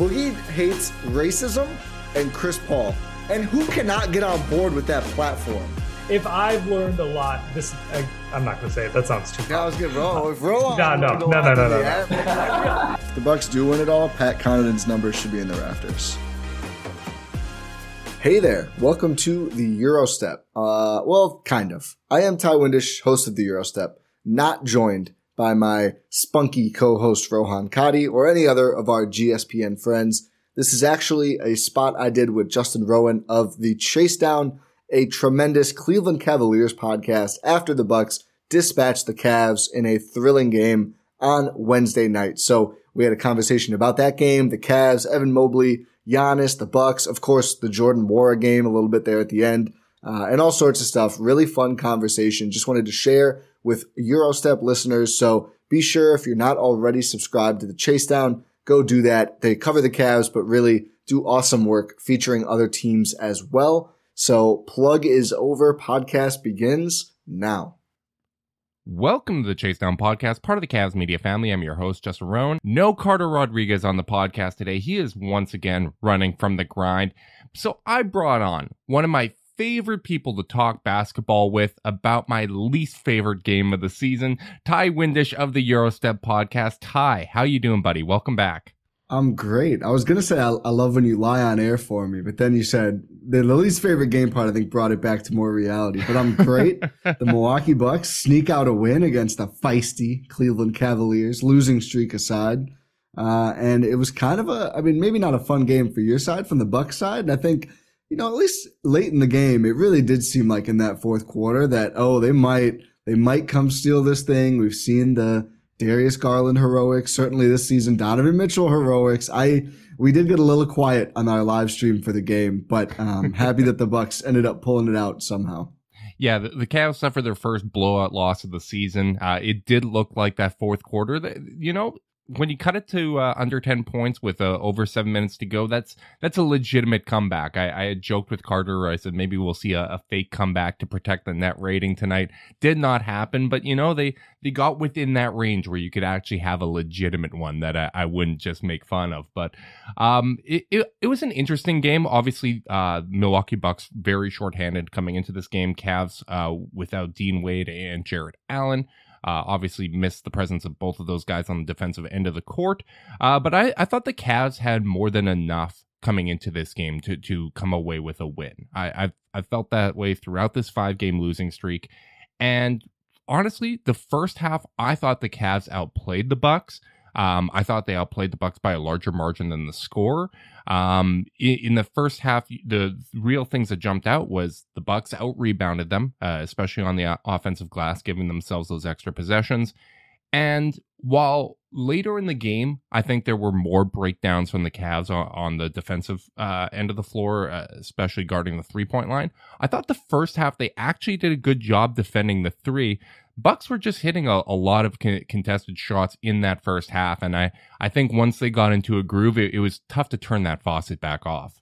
Boogie hates racism and Chris Paul. And who cannot get on board with that platform? If I've learned a lot, this I, I'm not gonna say it. That sounds too. That was good, bro. If Roll No, no, no, no, no, no, no. If the Bucks do win it all, Pat Connaughton's numbers should be in the rafters. Hey there, welcome to the Eurostep. Uh, well, kind of. I am Ty Windish, host of the Eurostep, not joined by my spunky co-host Rohan Kadi or any other of our GSPN friends. This is actually a spot I did with Justin Rowan of the Chase Down, a tremendous Cleveland Cavaliers podcast after the Bucks dispatched the Cavs in a thrilling game on Wednesday night. So we had a conversation about that game, the Cavs, Evan Mobley, Giannis, the Bucks, of course, the Jordan Nwora game a little bit there at the end, uh, and all sorts of stuff. Really fun conversation. Just wanted to share with Eurostep listeners. So be sure if you're not already subscribed to the Chase Down, go do that. They cover the Cavs, but really do awesome work featuring other teams as well. So plug is over. Podcast begins now. Welcome to the Chase Down Podcast, part of the Cavs Media family. I'm your host, Justin Rowan. No Carter Rodriguez on the podcast today. He is once again running from the grind. So I brought on one of my favorite people to talk basketball with about my least favorite game of the season, Ty Windish of the Eurostep podcast. Ty, how you doing, buddy? Welcome back. I'm great. I was gonna say I, I love when you lie on air for me, but then you said the least favorite game part. I think brought it back to more reality. But I'm great. the Milwaukee Bucks sneak out a win against the feisty Cleveland Cavaliers, losing streak aside. Uh, and it was kind of a, I mean, maybe not a fun game for your side, from the Bucks side. And I think, you know, at least late in the game, it really did seem like in that fourth quarter that, oh, they might, they might come steal this thing. We've seen the Darius Garland heroics, certainly this season, Donovan Mitchell heroics. I, we did get a little quiet on our live stream for the game, but um, happy that the Bucks ended up pulling it out somehow. Yeah, the, the Cavs suffered their first blowout loss of the season. Uh, it did look like that fourth quarter. That you know, when you cut it to uh, under 10 points with uh, over seven minutes to go, that's that's a legitimate comeback. I, I had joked with Carter. I said maybe we'll see a, a, fake comeback to protect the net rating tonight. Did not happen, but you know they they got within that range where you could actually have a legitimate one that I, I wouldn't just make fun of. But um, it, it, it was an interesting game. Obviously, uh, Milwaukee Bucks very shorthanded coming into this game. Cavs uh, without Dean Wade and Jarrett Allen. Uh, obviously, missed the presence of both of those guys on the defensive end of the court. Uh, but I, I thought the Cavs had more than enough coming into this game to to come away with a win. I I've, I've felt that way throughout this five game losing streak, and honestly, the first half I thought the Cavs outplayed the Bucks. Um, I thought they outplayed the Bucks by a larger margin than the score. Um, in, in, the first half, the real things that jumped out was the Bucks out rebounded them, uh, especially on the offensive glass, giving themselves those extra possessions. And while later in the game, I think there were more breakdowns from the Cavs on, on the defensive uh, end of the floor, uh, especially guarding the three point line. I thought the first half they actually did a good job defending the three. Bucks were just hitting a, a lot of con- contested shots in that first half, and I I think once they got into a groove, it, it was tough to turn that faucet back off.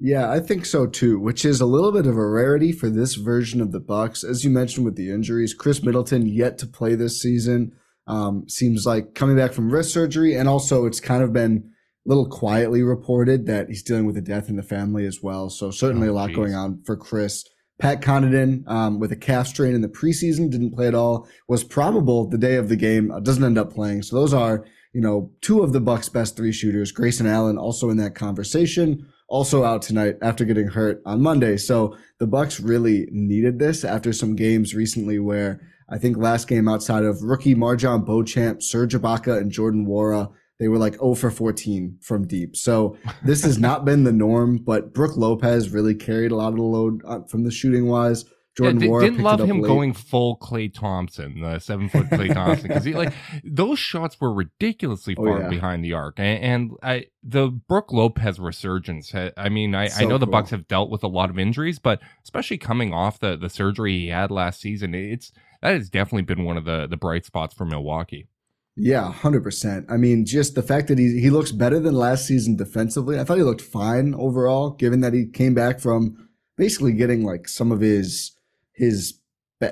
Yeah, I think so too, which is a little bit of a rarity for this version of the Bucks. As you mentioned with the injuries, Khris Middleton yet to play this season. Um, seems like coming back from wrist surgery, and also it's kind of been a little quietly reported that he's dealing with a death in the family as well. So certainly oh, a lot geez. going on for Khris. Pat Connaughton um, with a calf strain in the preseason didn't play at all. Was probable the day of the game. Uh, doesn't end up playing. So those are you know two of the Bucks' best three shooters. Grayson Allen also in that conversation. Also out tonight after getting hurt on Monday. So the Bucks really needed this after some games recently where I think last game outside of rookie MarJon Beauchamp, Serge Ibaka, and Jordan Nwora, they were like 0 for 14 from deep. So this has not been the norm, but Brook Lopez really carried a lot of the load uh, from the shooting wise. Jordan yeah, didn't love him late. going full Klay Thompson, the seven foot Klay Thompson, because like those shots were ridiculously oh, far oh, yeah. behind the arc, and, and, I the Brook Lopez resurgence. I mean, I, so I know the Bucks have dealt with a lot of injuries, but especially coming off the the surgery he had last season, it's that has definitely been one of the the bright spots for Milwaukee. Yeah, hundred percent. I mean, just the fact that he he looks better than last season defensively. I thought he looked fine overall, given that he came back from basically getting like some of his his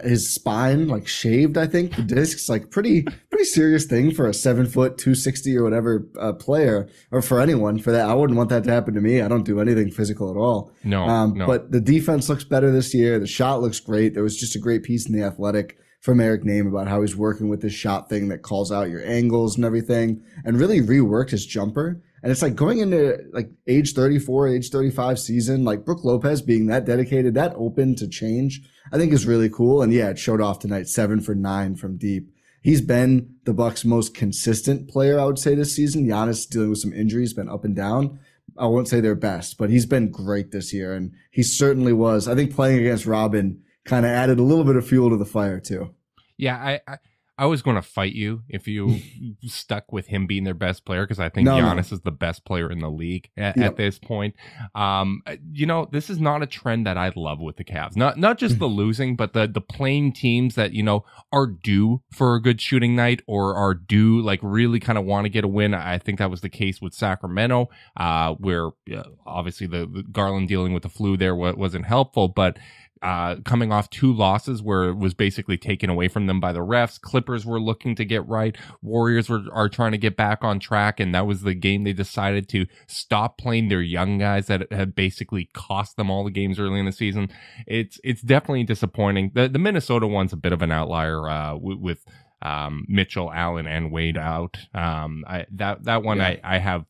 his spine like shaved. I think the discs like pretty pretty serious thing for a seven foot two sixty or whatever uh, player or for anyone for that. I wouldn't want that to happen to me. I don't do anything physical at all. No, um, no. But the defense looks better this year. The shot looks great. There was just a great piece in the Athletic from Eric Nehm about how he's working with this shot thing that calls out your angles and everything, and really reworked his jumper. And it's like going into like age 34, age 35 season, like Brook Lopez being that dedicated, that open to change, I think is really cool. And yeah, it showed off tonight, seven for nine from deep. He's been the Bucks' most consistent player, I would say, this season. Giannis dealing with some injuries, been up and down. I won't say their best, but he's been great this year. And he certainly was. I think playing against Robin kind of added a little bit of fuel to the fire too. Yeah, I, I I was going to fight you if you stuck with him being their best player because I think no, Giannis no. is the best player in the league at, yep. at, this point. Um, you know, this is not a trend that I love with the Cavs. Not not just the losing, but the the playing teams that you know are due for a good shooting night or are due like really kind of want to get a win. I think that was the case with Sacramento, uh, where uh, obviously the, the, Garland dealing with the flu there wasn't helpful, but uh, coming off two losses where it was basically taken away from them by the refs. Clippers were looking to get right. Warriors were are trying to get back on track, and that was the game they decided to stop playing their young guys that had basically cost them all the games early in the season. It's it's definitely disappointing. The the Minnesota one's a bit of an outlier uh, with, with um, Mitchell, Allen, and Wade out. Um, I, that that one yeah. I, I have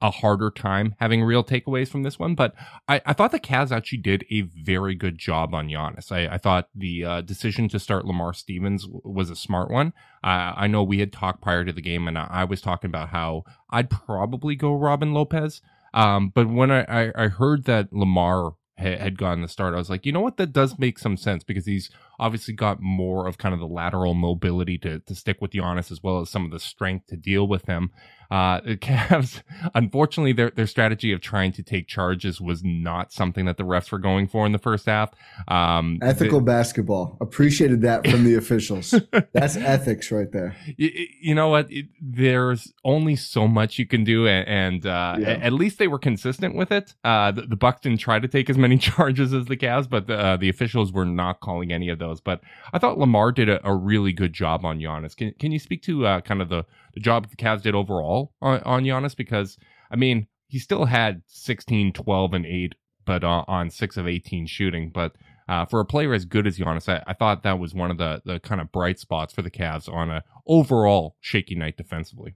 a harder time having real takeaways from this one, but I, I thought the Cavs actually did a very good job on Giannis. I, I thought the uh, decision to start Lamar Stevens w- was a smart one. Uh, I know we had talked prior to the game, and I, I, was talking about how I'd probably go Robin Lopez. Um, but when I, I, heard that Lamar had, gotten the start, I was like, you know what, that does make some sense because he's obviously got more of kind of the lateral mobility to, to stick with Giannis as well as some of the strength to deal with him. Uh, the Cavs, unfortunately, their their strategy of trying to take charges was not something that the refs were going for in the first half. Um, Ethical the, basketball appreciated that from the officials. That's ethics right there. You, you know what? It, there's only so much you can do, and, and uh, yeah. at least they were consistent with it. Uh, the, the Bucks didn't try to take as many charges as the Cavs, but the, uh, the officials were not calling any of those. But I thought Lamar did a, a really good job on Giannis. Can can you speak to uh, kind of the the job the Cavs did overall on, on Giannis because I mean he still had 16, 12, and 8, but uh, on 6 of 18 shooting. But uh, for a player as good as Giannis, I, I, thought that was one of the, the kind of bright spots for the Cavs on a overall shaky night defensively.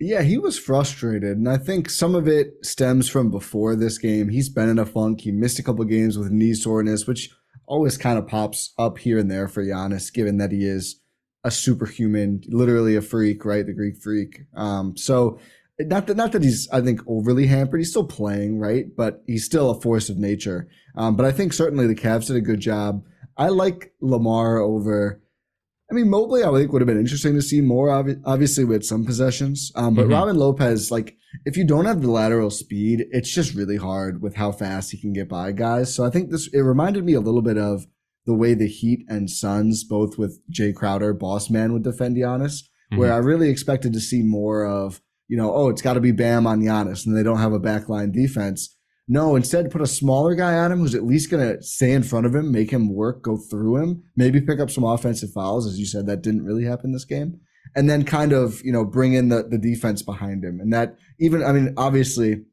Yeah, he was frustrated, and I think some of it stems from before this game. He's been in a funk. He missed a couple games with knee soreness, which always kind of pops up here and there for Giannis, given that he is a superhuman, literally a freak, right? The Greek freak. Um, so not that not that he's I think overly hampered. He's still playing, right? But he's still a force of nature. Um, but I think certainly the Cavs did a good job. I like Lamar over. I mean, Mobley, I think would have been interesting to see more. Obviously, with some possessions, um, but mm-hmm. Robin Lopez, like, if you don't have the lateral speed, it's just really hard with how fast he can get by guys. So I think this it reminded me a little bit of the way the Heat and Suns, both with Jae Crowder, boss man, would defend Giannis, mm-hmm. where I really expected to see more of, you know, oh, it's got to be Bam on Giannis, and they don't have a backline defense. No, instead put a smaller guy on him who's at least going to stay in front of him, make him work, go through him, maybe pick up some offensive fouls. As you said, that didn't really happen this game. And then kind of, you know, bring in the, the defense behind him. And that even, I mean, obviously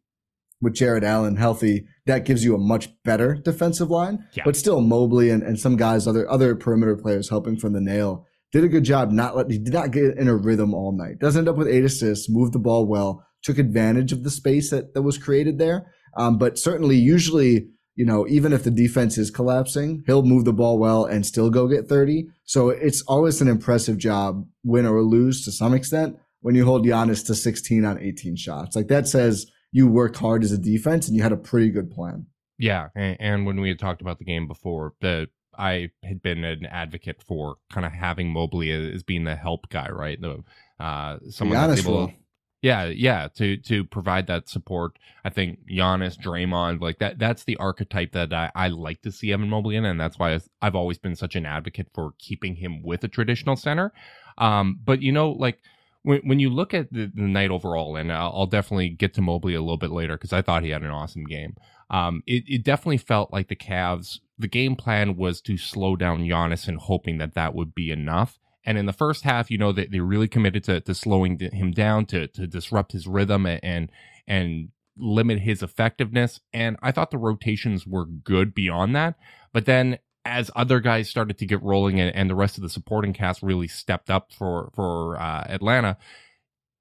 with Jarrett Allen healthy, that gives you a much better defensive line. Yeah. But still, Mobley and, and some guys, other other perimeter players helping from the nail, did a good job. Not let he did not get in a rhythm all night. Does end up with eight assists, moved the ball well, took advantage of the space that, that was created there. Um, but certainly, usually, you know, even if the defense is collapsing, he'll move the ball well and still go get 30. So it's always an impressive job, win or lose to some extent, when you hold Giannis to 16 on 18 shots. Like that says you worked hard as a defense and you had a pretty good plan. Yeah, and, and when we had talked about the game before, the I had been an advocate for kind of having Mobley as being the help guy, right? The uh, someone that's able, yeah, yeah, to to provide that support. I think Giannis, Draymond, like that. That's the archetype that I, I like to see Evan Mobley in, and that's why I've always been such an advocate for keeping him with a traditional center. Um, but you know, like when when you look at the, the night overall, and I'll, I'll, definitely get to Mobley a little bit later because I thought he had an awesome game. Um, it, it definitely felt like the Cavs. The game plan was to slow down Giannis and hoping that that would be enough. And in the first half, you know, they, they really committed to, to slowing him down to to disrupt his rhythm and and limit his effectiveness. And I thought the rotations were good beyond that. But then as other guys started to get rolling and, and, the rest of the supporting cast really stepped up for for uh, Atlanta,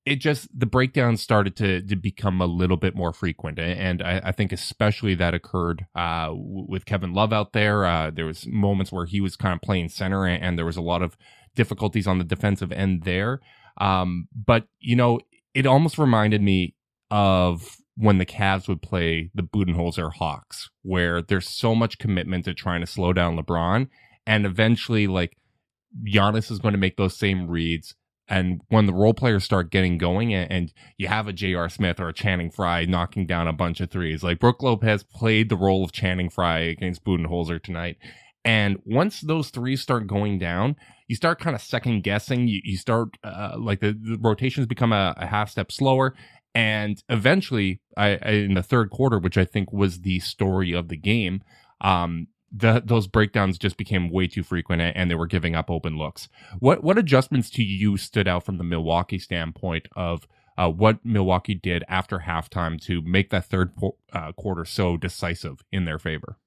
it just the breakdowns started to to become a little bit more frequent, and I, I think especially that occurred uh, with Kevin Love out there. Uh, there was moments where he was kind of playing center, and, and, there was a lot of difficulties on the defensive end there. Um, but you know, it almost reminded me of when the Cavs would play the Budenholzer Hawks, where there's so much commitment to trying to slow down LeBron, and eventually, like Giannis is going to make those same reads. And when the role players start getting going, and, and you have a J.R. Smith or a Channing Frye knocking down a bunch of threes, like Brook Lopez played the role of Channing Frye against Budenholzer tonight. And once those threes start going down, you start kind of second guessing. You, you start uh, like the, the, rotations become a, a half step slower, and eventually, I, I, in the third quarter, which I think was the story of the game, um, the, those breakdowns just became way too frequent and they were giving up open looks. What what adjustments to you stood out from the Milwaukee standpoint of uh, what Milwaukee did after halftime to make that third uh, quarter so decisive in their favor?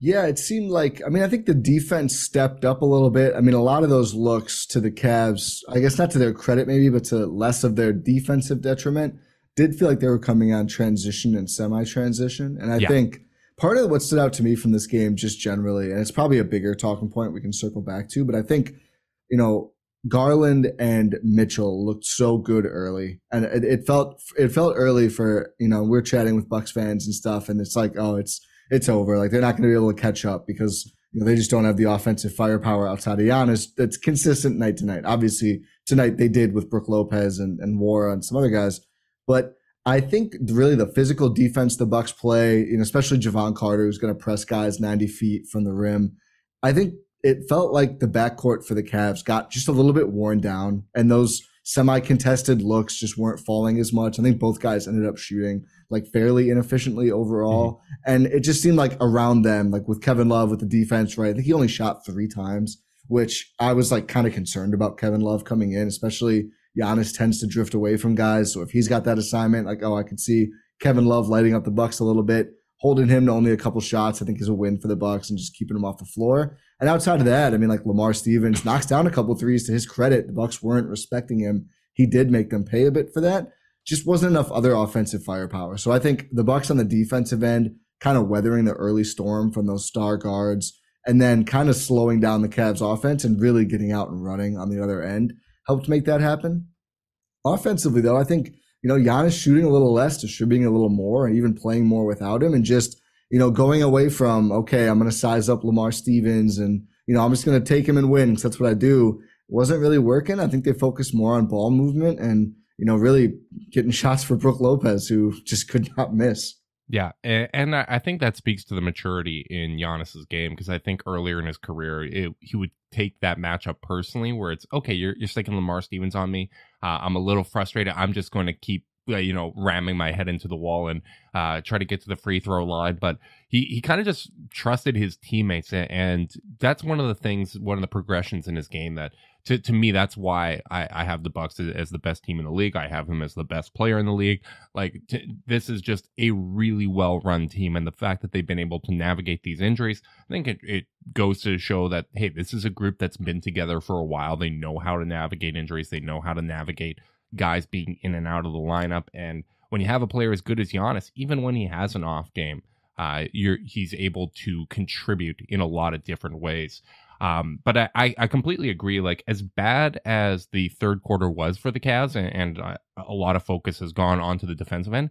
Yeah, it seemed like, I mean, I think the defense stepped up a little bit. I mean, a lot of those looks to the Cavs, I guess not to their credit maybe, but to less of their defensive detriment did feel like they were coming on transition and semi transition. And I yeah. think part of what stood out to me from this game, just generally, and it's probably a bigger talking point we can circle back to, but I think, you know, Garland and Mitchell looked so good early, and it, it, felt it felt early for you know we're chatting with Bucks fans and stuff, and it's like oh it's it's over, like they're not going to be able to catch up because you know they just don't have the offensive firepower outside of Giannis that's consistent night to night. Obviously tonight they did with Brook Lopez and and Nwora and some other guys, but I think really the physical defense the Bucks play, know, especially Jevon Carter, who's going to press guys 90 feet from the rim. I think it felt like the backcourt for the Cavs got just a little bit worn down, and those semi-contested looks just weren't falling as much. I think both guys ended up shooting like fairly inefficiently overall, mm-hmm. and it just seemed like around them, like with Kevin Love with the defense, right? I think he only shot three times, which I was like kind of concerned about Kevin Love coming in, especially Giannis tends to drift away from guys. So if he's got that assignment, like, oh, I could see Kevin Love lighting up the Bucks a little bit, holding him to only a couple shots, I think is a win for the Bucks and just keeping him off the floor. And outside of that, I mean, like Lamar Stevens knocks down a couple threes to his credit. The Bucks weren't respecting him. He did make them pay a bit for that. Just wasn't enough other offensive firepower. So I think the Bucks on the defensive end, kind of weathering the early storm from those star guards, and then kind of slowing down the Cavs offense and really getting out and running on the other end helped make that happen. Offensively, though, I think, you know, Giannis shooting a little less, distributing a little more, and even playing more without him, and just, you know, going away from, okay, I'm going to size up Lamar Stevens and, you know, I'm just going to take him and win because that's what I do. Wasn't really working. I think they focused more on ball movement and, you know, really getting shots for Brook Lopez, who just could not miss. Yeah, and, I think that speaks to the maturity in Giannis's game because I think earlier in his career it, he would take that matchup personally, where it's okay, you're you're sticking Lamar Stevens on me. Uh, I'm a little frustrated. I'm just going to keep uh, you know, ramming my head into the wall and uh, try to get to the free throw line. But he, he kind of just trusted his teammates. And that's one of the things, one of the progressions in his game that to, to me, that's why I, I have the Bucks as, as, the best team in the league. I have him as the best player in the league. Like this is just a really well run team, and the fact that they've been able to navigate these injuries, I think it, it goes to show that hey, this is a group that's been together for a while. They know how to navigate injuries. They know how to navigate guys being in and out of the lineup. And when you have a player as good as Giannis, even when he has an off game, uh, he's able to contribute in a lot of different ways. Um, but I, I completely agree. Like as bad as the third quarter was for the Cavs, and, and uh, a lot of focus has gone onto the defensive end.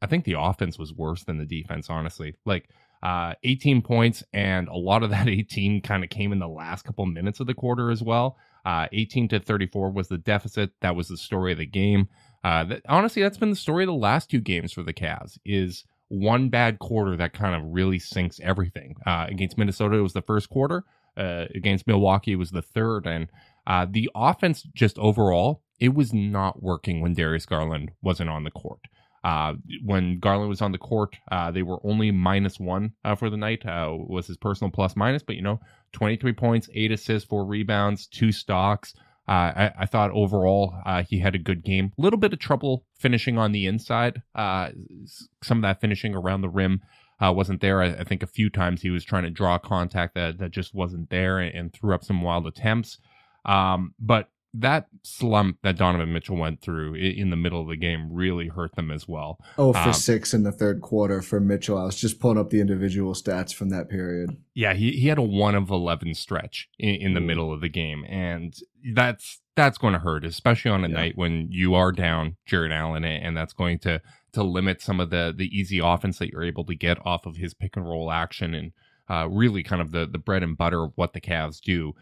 I think the offense was worse than the defense. Honestly, like uh, 18 points, and a lot of that 18 kind of came in the last couple minutes of the quarter as well. Uh, 18 to 34 was the deficit. That was the story of the game. Uh, that, honestly, that's been the story of the last two games for the Cavs. Is one bad quarter that kind of really sinks everything. Uh, against Minnesota, it was the first quarter. Uh, against Milwaukee was the third, and uh, the offense just overall it was not working when Darius Garland wasn't on the court. Uh, when Garland was on the court, uh, they were only minus one uh, for the night. Uh, was his personal plus minus, but you know, 23 points, eight assists, four rebounds, two stocks. Uh, I, I, thought overall he had a good game. A little bit of trouble finishing on the inside. some of that finishing around the rim uh, wasn't there. I, I, think a few times he was trying to draw contact that, that just wasn't there and, and threw up some wild attempts. Um, but that slump that Donovan Mitchell went through in the middle of the game really hurt them as well. Oh, for um, six in the third quarter for Mitchell. I was just pulling up the individual stats from that period. Yeah, he, he had a one of 11 stretch in, in the middle of the game. And that's, that's going to hurt, especially on a yeah. night when you are down Jarrett Allen and that's going to to limit some of the the easy offense that you're able to get off of his pick and roll action and uh, really kind of the the bread and butter of what the Cavs do.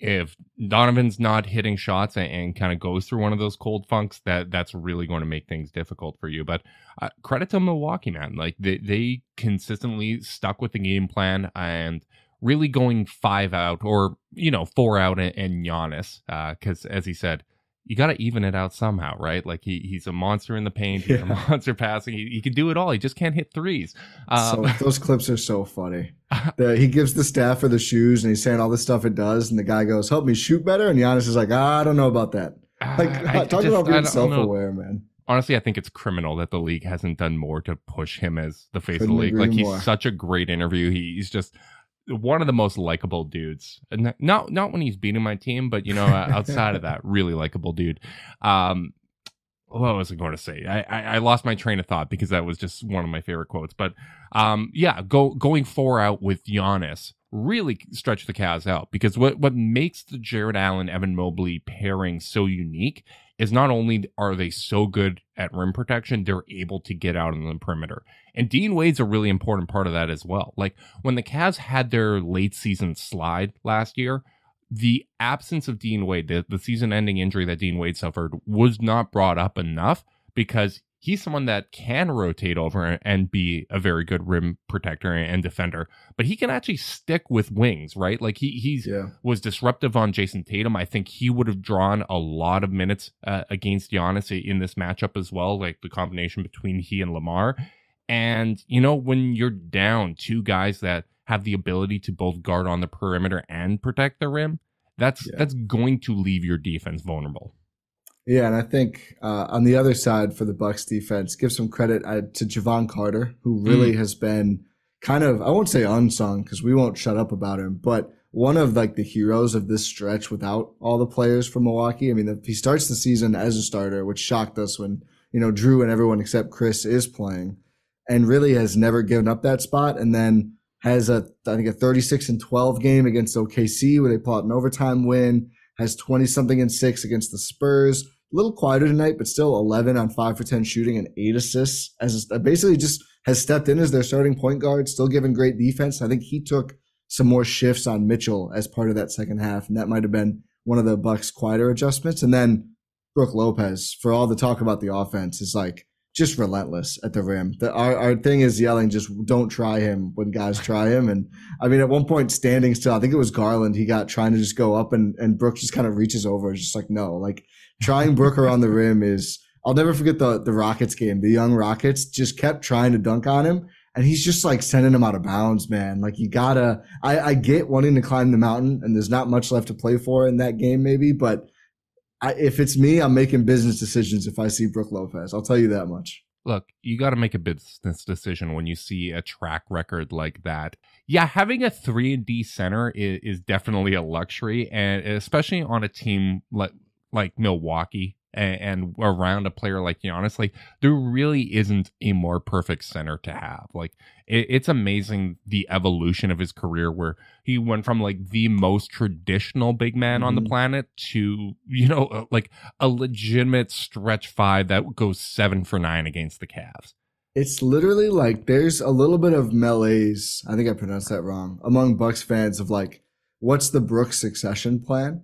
If Donovan's not hitting shots and, and kind of goes through one of those cold funks, that that's really going to make things difficult for you. But uh, credit to Milwaukee, man. Like they they consistently stuck with the game plan and really going five out or you know four out and, and Giannis because uh, as he said you got to even it out somehow, right? Like he he's a monster in the paint, he's yeah. a monster passing. He, he, can do it all. He just can't hit threes. Um, so those clips are so funny. the, he gives the staff for the shoes, and he's saying all the stuff it does, and the guy goes, "Help me shoot better," and Giannis is like, ah, "I don't know about that." Like I, talk just, about being self-aware, man. Honestly, I think it's criminal that the league hasn't done more to push him as the face Couldn't of the league. Like he's more. such a great interview. He's just one of the most likable dudes. Not not when he's beating my team, but you know, outside of that, really likable dude. Um, what was I going to say? I, I, I lost my train of thought because that was just one of my favorite quotes. But um, yeah, go going four out with Giannis really stretch the Cavs out because what what makes the Jarrett Allen Evan Mobley pairing so unique is not only are they so good at rim protection, they're able to get out on the perimeter. And Dean Wade's a really important part of that as well. Like when the Cavs had their late season slide last year, the absence of Dean Wade, the, the season ending injury that Dean Wade suffered, was not brought up enough because he's someone that can rotate over and be a very good rim protector and defender, but he can actually stick with wings, right? Like he he's yeah. was disruptive on Jayson Tatum. I think he would have drawn a lot of minutes uh, against Giannis in this matchup as well, like the combination between he and Lamar. And you know, when you're down two guys that have the ability to both guard on the perimeter and protect the rim, that's yeah. that's going to leave your defense vulnerable. Yeah, and I think uh, on the other side for the Bucks defense, give some credit uh, to Jevon Carter, who really mm. has been kind of I won't say unsung because we won't shut up about him, but one of like the heroes of this stretch without all the players from Milwaukee. I mean, the, he starts the season as a starter, which shocked us when you know Drew and everyone except Khris is playing, and really has never given up that spot, and then has a I think a 36 and 12 game against OKC where they pull out an overtime win. Has 20 something and six against the Spurs a little quieter tonight, but still 11 on 5 for 10 shooting and 8 assists. As basically just has stepped in as their starting point guard, still giving great defense. I think he took some more shifts on Mitchell as part of that second half, and that might have been one of the Bucks' quieter adjustments. And then Brook Lopez, for all the talk about the offense, is like just relentless at the rim. The, our, our thing is yelling, just don't try him when guys try him. And I mean, at one point, standing still, I think it was Garland, he got trying to just go up and, and Brooks just kind of reaches over, just like, no, like trying Brooker on the rim is I'll never forget the the Rockets game. The young Rockets just kept trying to dunk on him, and he's just like sending him out of bounds, man. Like you gotta. I, I get wanting to climb the mountain, and there's not much left to play for in that game, maybe, but. I, if it's me, I'm making business decisions if I see Brook Lopez. I'll tell you that much look, you got to make a business decision when you see a track record like that. Yeah, having a 3 and D center is, is definitely a luxury and especially on a team like like Milwaukee and, and around a player like Giannis, like there really isn't a more perfect center to have. Like it, it's amazing the evolution of his career where he went from like the most traditional big man mm-hmm. on the mm-hmm. planet to you know uh, like a legitimate stretch five that goes seven for nine against the Cavs. It's literally like there's a little bit of malaise. I think I pronounced that wrong among Bucks fans of like, what's the Brooks succession plan?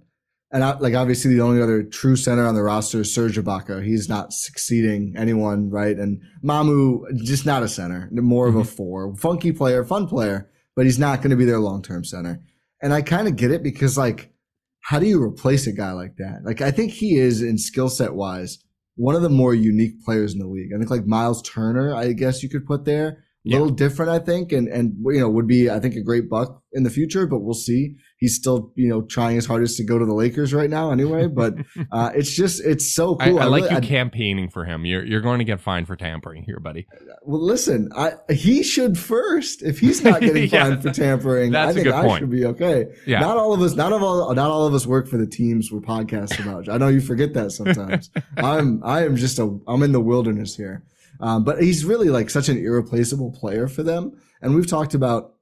And I, like obviously the only other true center on the roster is Serge Ibaka. He's not succeeding anyone, right? And Mamu just not a center, more of a mm-hmm. four, funky player, fun player, but he's not going to be their long term center. And I kind of get it because like, how do you replace a guy like that? Like I think he is in skill set wise one of the more unique players in the league. I think like Myles Turner, I guess you could put there a little different, I think, and and you know would be I think a great buck in the future, but we'll see. He's still you know trying his hardest to go to the Lakers right now, anyway. But uh, it's just it's so cool. I, I like really, you I, campaigning for him. You're you're going to get fined for tampering here, buddy. Well, listen, I he should first. If he's not getting yeah, fined for tampering, I think I point. should be okay. Yeah. Not all of us, not of all, not all of us work for the teams we're podcasting about. I know you forget that sometimes. I'm I am just a I'm in the wilderness here. Um, but he's really like such an irreplaceable player for them. And we've talked about,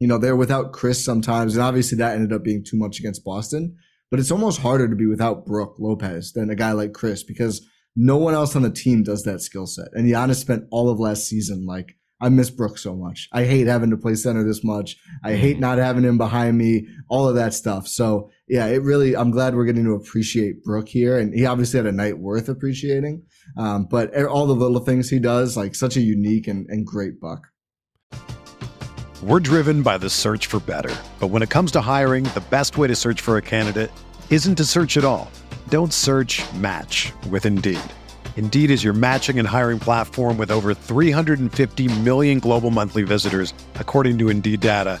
you know, they're without Khris sometimes. And obviously that ended up being too much against Boston. But it's almost harder to be without Brook Lopez than a guy like Khris because no one else on the team does that skill set. And Giannis spent all of last season like, I miss Brook so much. I hate having to play center this much. I hate not having him behind me, all of that stuff. So yeah, it really, I'm glad we're getting to appreciate Brook here. And he obviously had a night worth appreciating. Um, but all the little things he does, like such a unique and, and great buck. We're driven by the search for better. But when it comes to hiring, the best way to search for a candidate isn't to search at all. Don't search match with Indeed. Indeed is your matching and hiring platform with over 350 million global monthly visitors, according to Indeed data,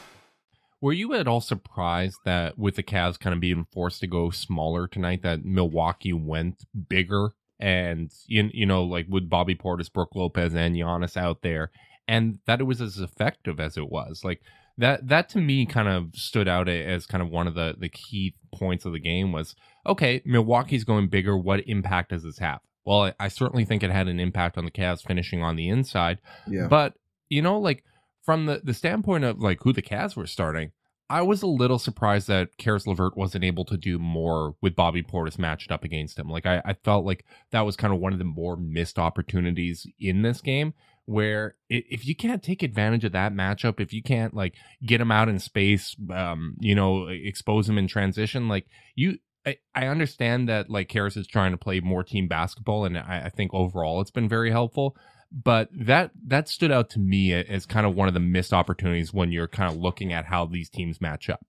Were you at all surprised that with the Cavs kind of being forced to go smaller tonight, that Milwaukee went bigger? And you, you know, like with Bobby Portis, Brook Lopez, and Giannis out there, and that it was as effective as it was. Like that, that to me kind of stood out as kind of one of the the key points of the game was okay. Milwaukee's going bigger. What impact does this have? Well, I, I certainly think it had an impact on the Cavs finishing on the inside. Yeah. But you know, like from the, the standpoint of like who the Cavs were starting, I was a little surprised that Caris LeVert wasn't able to do more with Bobby Portis matched up against him. Like I, I felt like that was kind of one of the more missed opportunities in this game where if you can't take advantage of that matchup, if you can't like get him out in space, um, you know, expose him in transition, like you, I, I understand that like Caris is trying to play more team basketball, and I, I think overall it's been very helpful but that that stood out to me as kind of one of the missed opportunities when you're kind of looking at how these teams match up.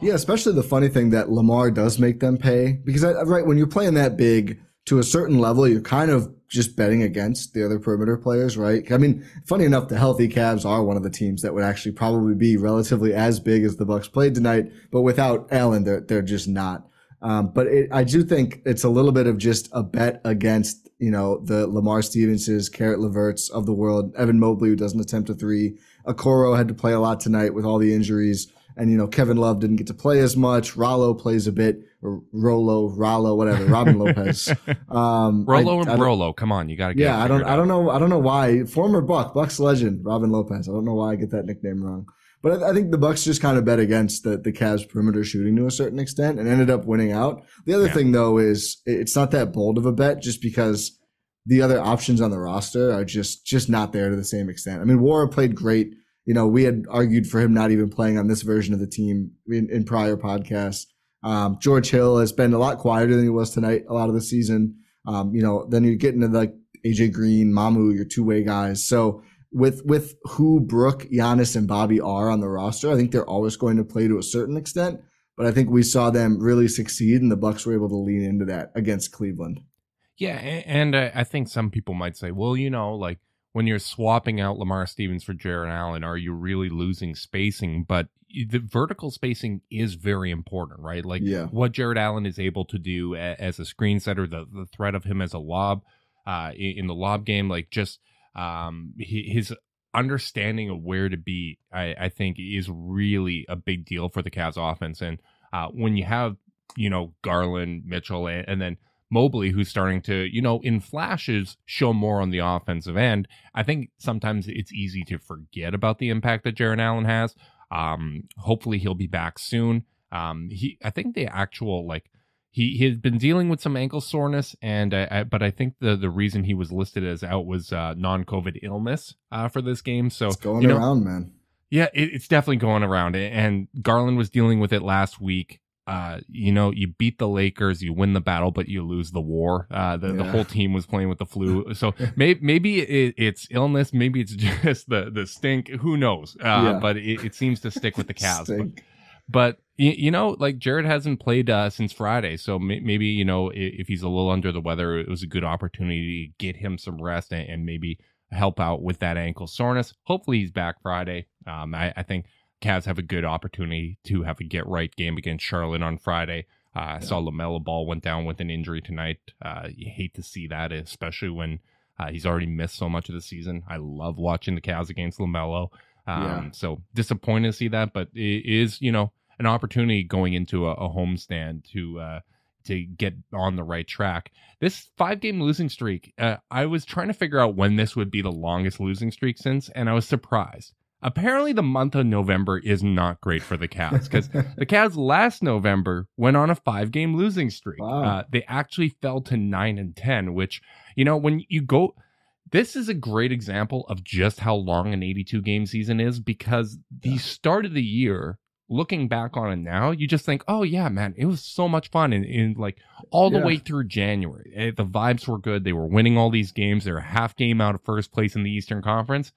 Yeah, especially the funny thing that Lamar does make them pay because right when you're playing that big to a certain level, you're kind of just betting against the other perimeter players, right? I mean, funny enough, the healthy Cavs are one of the teams that would actually probably be relatively as big as the Bucks played tonight, but without Allen, they're they're just not. Um, but it, I do think it's a little bit of just a bet against, you know, the Lamar Stevenses, Caris LeVerts of the world, Evan Mobley, who doesn't attempt a three. Okoro had to play a lot tonight with all the injuries. And, you know, Kevin Love didn't get to play as much. Rollo plays a bit, or Rolo, Rollo, whatever, Robin Lopez. Um, Rolo I, and Rolo, come on, you got to get Yeah, I don't, I don't know, I don't know why. Former Buck, Bucks legend, Robin Lopez. I don't know why I get that nickname wrong. But I, I think the Bucks just kind of bet against the the Cavs perimeter shooting to a certain extent and ended up winning out. The other yeah. thing though is it's not that bold of a bet just because the other options on the roster are just just not there to the same extent. I mean, Nwora played great. You know, we had argued for him not even playing on this version of the team in, in prior podcasts. Um, George Hill has been a lot quieter than he was tonight a lot of the season. Um, you know, then you get into like AJ Green, Mamu, your two way guys. So with with who Brook, Giannis, and Bobby are on the roster, I think they're always going to play to a certain extent. But I think we saw them really succeed, and the Bucks were able to lean into that against Cleveland. Yeah, and I think some people might say, well, you know, like when you're swapping out Lamar Stevens for Jarrett Allen, are you really losing spacing? But the vertical spacing is very important, right? Like yeah. what Jarrett Allen is able to do as a screen setter, the, the threat of him as a lob uh, in the lob game, like just – um, his understanding of where to be, I, I, think, is really a big deal for the Cavs offense. And uh, when you have, you know, Garland, Mitchell, and, and, then Mobley, who's starting to, you know, in flashes, show more on the offensive end, I think sometimes it's easy to forget about the impact that Jarrett Allen has. Um, hopefully, he'll be back soon. Um, he, I think the actual like he he had been dealing with some ankle soreness, and uh, I, but I think the the reason he was listed as out was uh, non COVID illness uh, for this game. So it's going you know, around, man. Yeah, it, it's definitely going around, and Garland was dealing with it last week. Uh, you know, you beat the Lakers, you win the battle, but you lose the war. Uh, the, yeah. the whole team was playing with the flu. So maybe, maybe it, it's illness. Maybe it's just the, the stink. Who knows? Uh, yeah. but it, it, seems to stick with the Cavs. But, you, you know, like Jarrett hasn't played uh, since Friday, so may, maybe you know if he's a little under the weather, it was a good opportunity to get him some rest and, and maybe help out with that ankle soreness. Hopefully, he's back Friday. Um, I, I, think Cavs have a good opportunity to have a get right game against Charlotte on Friday. Uh, I saw Lamelo Ball went down with an injury tonight. Uh, you hate to see that, especially when uh, he's already missed so much of the season. I love watching the Cavs against Lamelo. Um, yeah. So disappointed to see that, but it is you know an opportunity going into a, a homestand to uh, to get on the right track. This five game losing streak, uh, I was trying to figure out when this would be the longest losing streak since, and I was surprised. Apparently, the month of November is not great for the Cavs because the Cavs last November went on a five game losing streak. Wow. Uh, they actually fell to nine and 10, which, you know, when you go, this is a great example of just how long an 82 game season is because the start of the year looking back on it now, you just think, oh yeah, man, it was so much fun. And, and like all the yeah. way through January, eh, the vibes were good. They were winning all these games. They're a half game out of first place in the Eastern Conference.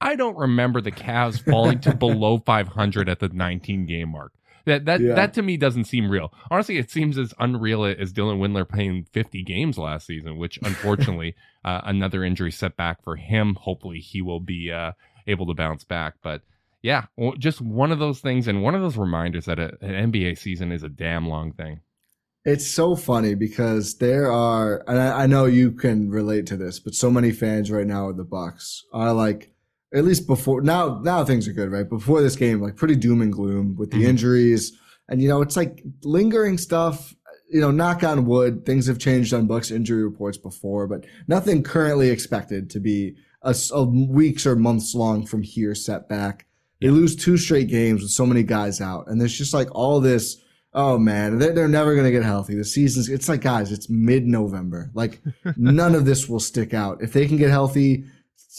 I don't remember the Cavs falling to below 500 at the 19 game mark. That that yeah. that to me doesn't seem real. Honestly, it seems as unreal as Dylan Windler playing 50 games last season, which unfortunately uh, another injury setback for him. Hopefully, he will be uh, able to bounce back, but yeah, just one of those things and one of those reminders that a, an NBA season is a damn long thing. It's so funny because there are, and I, I, know you can relate to this, but so many fans right now of the Bucks are like, at least before now, now things are good, right? Before this game, like pretty doom and gloom with the mm-hmm. injuries, and you know, it's like lingering stuff. You know, knock on wood, things have changed on Bucks injury reports before, but nothing currently expected to be a, a weeks or months long from here setback. They lose two straight games with so many guys out, and there's just like all this. Oh man, they're, they're never gonna get healthy. The season's it's like guys, it's mid November. Like none of this will stick out if they can get healthy.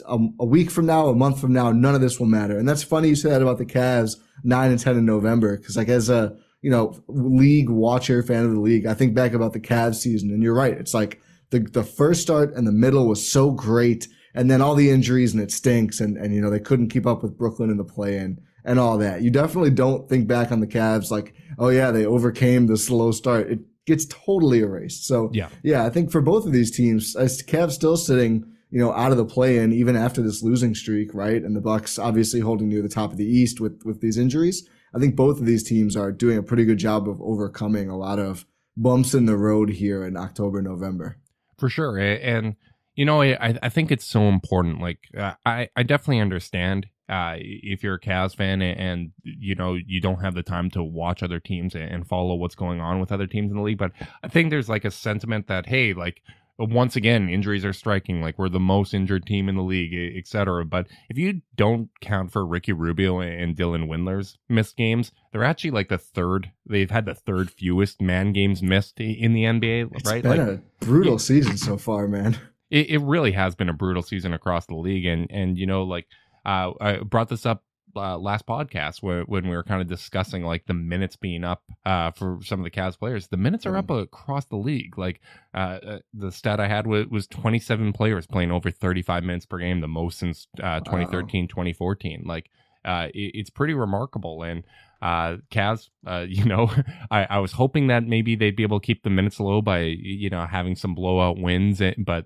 A, a, week from now, a month from now, none of this will matter. And that's funny you say that about the Cavs nine and ten in November because like as a you know league watcher fan of the league, I think back about the Cavs season, and you're right. It's like the the first start and the middle was so great, and then all the injuries and it stinks, and and you know they couldn't keep up with Brooklyn in the play in and all that. You definitely don't think back on the Cavs like, oh yeah, they overcame the slow start. It gets totally erased. So yeah, yeah, I think for both of these teams, Cavs still sitting, you know, out of the play in even after this losing streak, right? And the Bucks obviously holding near the top of the East with with these injuries. I think both of these teams are doing a pretty good job of overcoming a lot of bumps in the road here in October, November. For sure, and you know, I I think it's so important. Like, uh, I I definitely understand uh, if you're a Cavs fan and, and, you know you don't have the time to watch other teams and follow what's going on with other teams in the league, but I think there's like a sentiment that hey, like once again injuries are striking, like we're the most injured team in the league, etc. But if you don't count for Ricky Rubio and Dylan Windler's missed games, they're actually like the third. They've had the third fewest man games missed in the NBA. It's right, been like, a brutal season so far, man. It, it really has been a brutal season across the league, and and you know like uh, I brought this up uh, last podcast where, when we were kind of discussing like the minutes being up uh, for some of the Cavs players. The minutes are up Mm. across the league. Like uh, uh, the stat I had was, was 27 players playing over 35 minutes per game, the most since uh, 2013, 2014. Like uh, it, it's pretty remarkable. And uh, Cavs, uh, you know, I, I was hoping that maybe they'd be able to keep the minutes low by you know having some blowout wins, eh, but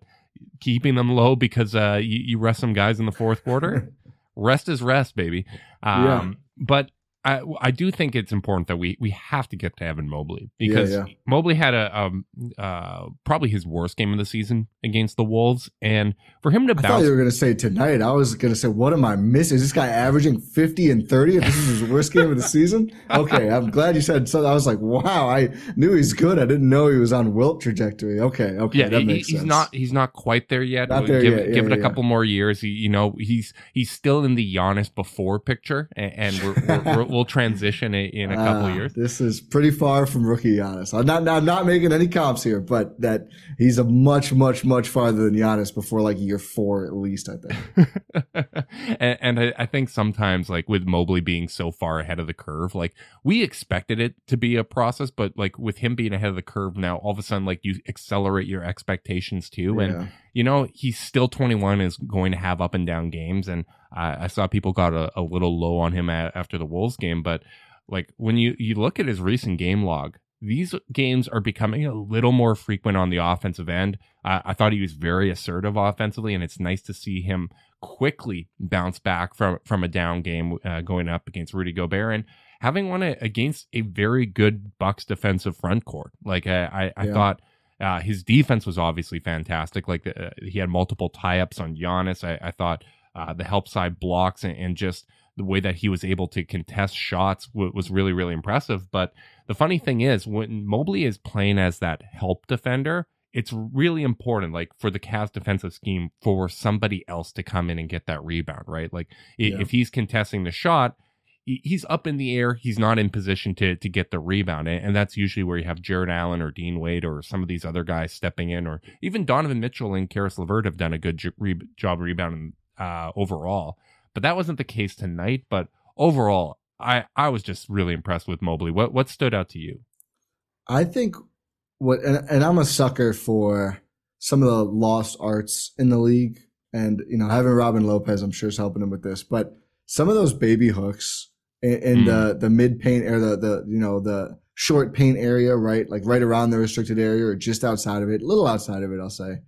keeping them low because uh, you, you rest some guys in the fourth quarter. rest is rest, baby. Um, Yeah. But I, I do think it's important that we we have to get to Evan Mobley because yeah. Mobley had a um uh probably his worst game of the season against the Wolves, and for him to bounce, I thought you were going to say tonight. I was going to say, what am I missing? Is this guy averaging 50 and 30 if this is his worst game of the season? Okay, I'm glad you said so. I was like, wow, I knew he's good. I didn't know he was on wilt trajectory. Okay, okay, yeah, that he- makes he's sense. not he's not quite there yet. Not there give yet, it yeah, give it a yeah. couple more years. He, you know, he's he's still in the Giannis before picture, and, and we're, we're, we're, we'll transition it in a couple Ah, years. This is pretty far from rookie Giannis. I'm not, I'm not making any comps here, but that he's a much, much, much farther than Giannis before like year four at least. I think. and, and I, I think sometimes like with Mobley being so far ahead of the curve, like we expected it to be a process, but like with him being ahead of the curve now, all of a sudden like you accelerate your expectations too. And Yeah. You know he's still 21, is going to have up and down games, and I I saw people got a, a little low on him a, after the Wolves game, but like when you you look at his recent game log. These games are becoming a little more frequent on the offensive end. Uh, I thought he was very assertive offensively, and it's nice to see him quickly bounce back from from a down game uh, going up against Rudy Gobert and having one against a very good Bucks defensive front court. Like I, I, I Yeah. thought uh, his defense was obviously fantastic. Like uh, he had multiple tie ups on Giannis. I, I thought uh, the help side blocks and, and just the way that he was able to contest shots w- was really really impressive. But the funny thing is when Mobley is playing as that help defender it's really important, like for the Cavs defensive scheme, for somebody else to come in and get that rebound, right? Like Yeah. if he's contesting the shot, he's up in the air. He's not in position to to get the rebound, and that's usually where you have Jarrett Allen or Dean Wade or some of these other guys stepping in, or even Donovan Mitchell and Caris LeVert have done a good job rebounding uh, overall. But that wasn't the case tonight. But overall, I I was just really impressed with Mobley. What what stood out to you? I think what, and, and I'm a sucker for some of the lost arts in the league. And, you know, having Robin Lopez, I'm sure is helping him with this, but some of those baby hooks in, in the, mm. the mid paint or the, the, you know, the short paint area, right? Like right around the restricted area or just outside of it, a little outside of it, I'll say.